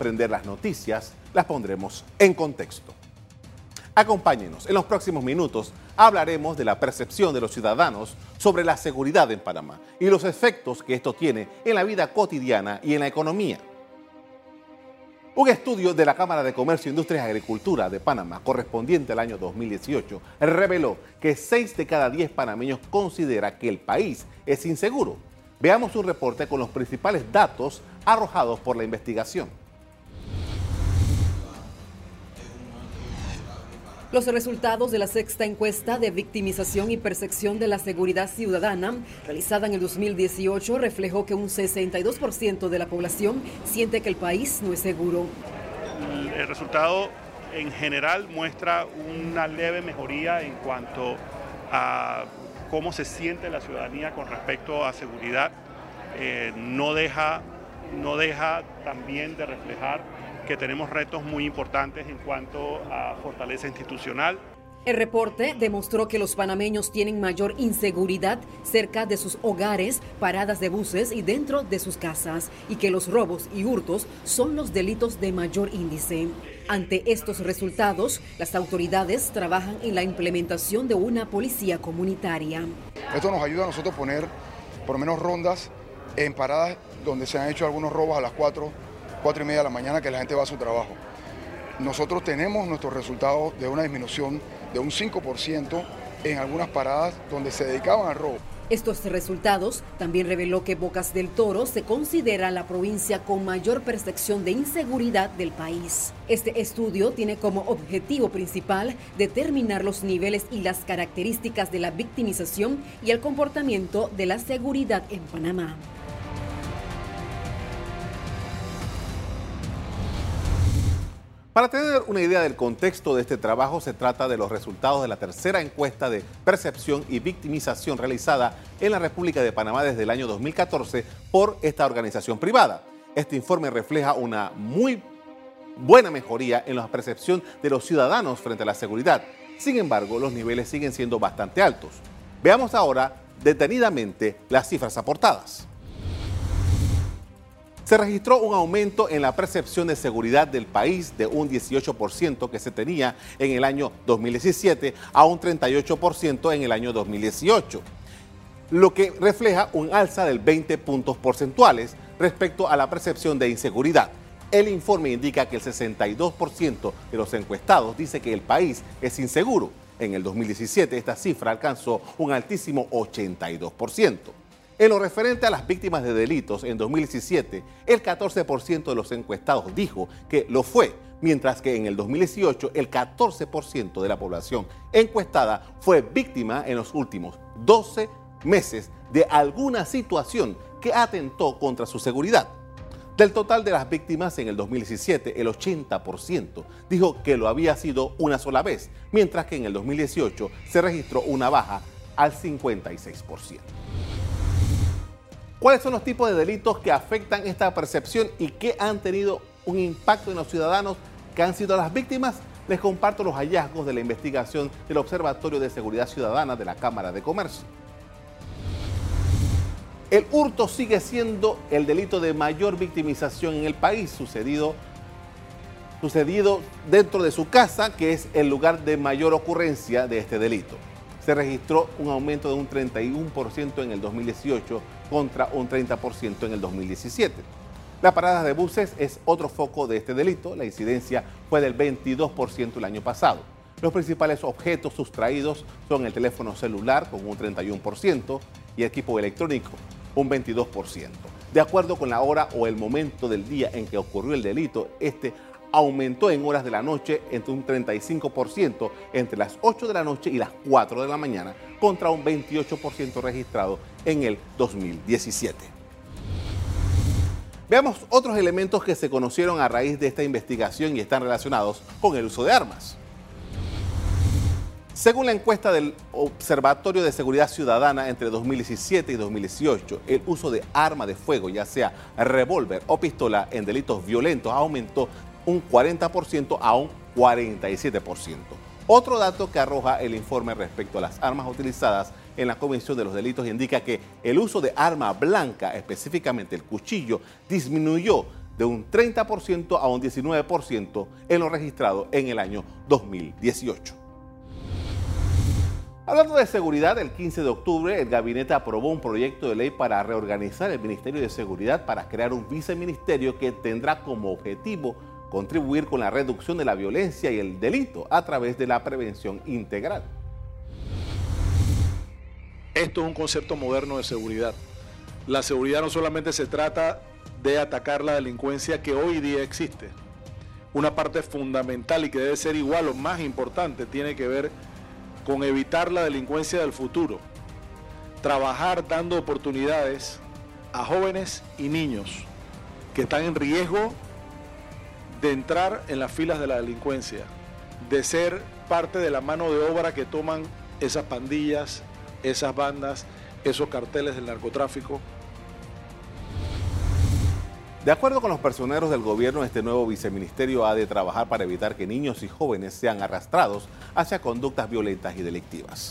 comprender las noticias, las pondremos en contexto. Acompáñenos, en los próximos minutos hablaremos de la percepción de los ciudadanos sobre la seguridad en Panamá y los efectos que esto tiene en la vida cotidiana y en la economía. Un estudio de la Cámara de Comercio, Industrias y Agricultura de Panamá, correspondiente al año 2018, reveló que 6 de cada 10 panameños considera que el país es inseguro. Veamos un reporte con los principales datos arrojados por la investigación. Los resultados de la sexta encuesta de victimización y percepción de la seguridad ciudadana, realizada en el 2018, reflejó que un 62% de la población siente que el país no es seguro. El resultado en general muestra una leve mejoría en cuanto a cómo se siente la ciudadanía con respecto a seguridad. Eh, no, deja, no deja también de reflejar que tenemos retos muy importantes en cuanto a fortaleza institucional. El reporte demostró que los panameños tienen mayor inseguridad cerca de sus hogares, paradas de buses y dentro de sus casas, y que los robos y hurtos son los delitos de mayor índice. Ante estos resultados, las autoridades trabajan en la implementación de una policía comunitaria. Esto nos ayuda a nosotros a poner por lo menos rondas en paradas donde se han hecho algunos robos a las 4 4 y media de la mañana que la gente va a su trabajo. Nosotros tenemos nuestros resultados de una disminución de un 5% en algunas paradas donde se dedicaban al robo. Estos resultados también reveló que Bocas del Toro se considera la provincia con mayor percepción de inseguridad del país. Este estudio tiene como objetivo principal determinar los niveles y las características de la victimización y el comportamiento de la seguridad en Panamá. Para tener una idea del contexto de este trabajo, se trata de los resultados de la tercera encuesta de percepción y victimización realizada en la República de Panamá desde el año 2014 por esta organización privada. Este informe refleja una muy buena mejoría en la percepción de los ciudadanos frente a la seguridad. Sin embargo, los niveles siguen siendo bastante altos. Veamos ahora detenidamente las cifras aportadas se registró un aumento en la percepción de seguridad del país de un 18% que se tenía en el año 2017 a un 38% en el año 2018, lo que refleja un alza del 20 puntos porcentuales respecto a la percepción de inseguridad. El informe indica que el 62% de los encuestados dice que el país es inseguro. En el 2017 esta cifra alcanzó un altísimo 82%. En lo referente a las víctimas de delitos, en 2017, el 14% de los encuestados dijo que lo fue, mientras que en el 2018 el 14% de la población encuestada fue víctima en los últimos 12 meses de alguna situación que atentó contra su seguridad. Del total de las víctimas en el 2017, el 80% dijo que lo había sido una sola vez, mientras que en el 2018 se registró una baja al 56%. ¿Cuáles son los tipos de delitos que afectan esta percepción y que han tenido un impacto en los ciudadanos que han sido las víctimas? Les comparto los hallazgos de la investigación del Observatorio de Seguridad Ciudadana de la Cámara de Comercio. El hurto sigue siendo el delito de mayor victimización en el país, sucedido, sucedido dentro de su casa, que es el lugar de mayor ocurrencia de este delito se registró un aumento de un 31% en el 2018 contra un 30% en el 2017. La parada de buses es otro foco de este delito. La incidencia fue del 22% el año pasado. Los principales objetos sustraídos son el teléfono celular con un 31% y equipo electrónico un 22%. De acuerdo con la hora o el momento del día en que ocurrió el delito, este aumentó en horas de la noche entre un 35% entre las 8 de la noche y las 4 de la mañana contra un 28% registrado en el 2017. Veamos otros elementos que se conocieron a raíz de esta investigación y están relacionados con el uso de armas. Según la encuesta del Observatorio de Seguridad Ciudadana entre 2017 y 2018, el uso de arma de fuego, ya sea revólver o pistola en delitos violentos, aumentó un 40% a un 47%. Otro dato que arroja el informe respecto a las armas utilizadas en la Comisión de los Delitos indica que el uso de arma blanca, específicamente el cuchillo, disminuyó de un 30% a un 19% en lo registrado en el año 2018. Hablando de seguridad, el 15 de octubre el gabinete aprobó un proyecto de ley para reorganizar el Ministerio de Seguridad para crear un viceministerio que tendrá como objetivo contribuir con la reducción de la violencia y el delito a través de la prevención integral. Esto es un concepto moderno de seguridad. La seguridad no solamente se trata de atacar la delincuencia que hoy día existe. Una parte fundamental y que debe ser igual o más importante tiene que ver con evitar la delincuencia del futuro. Trabajar dando oportunidades a jóvenes y niños que están en riesgo de entrar en las filas de la delincuencia, de ser parte de la mano de obra que toman esas pandillas, esas bandas, esos carteles del narcotráfico. De acuerdo con los personeros del gobierno, este nuevo viceministerio ha de trabajar para evitar que niños y jóvenes sean arrastrados hacia conductas violentas y delictivas.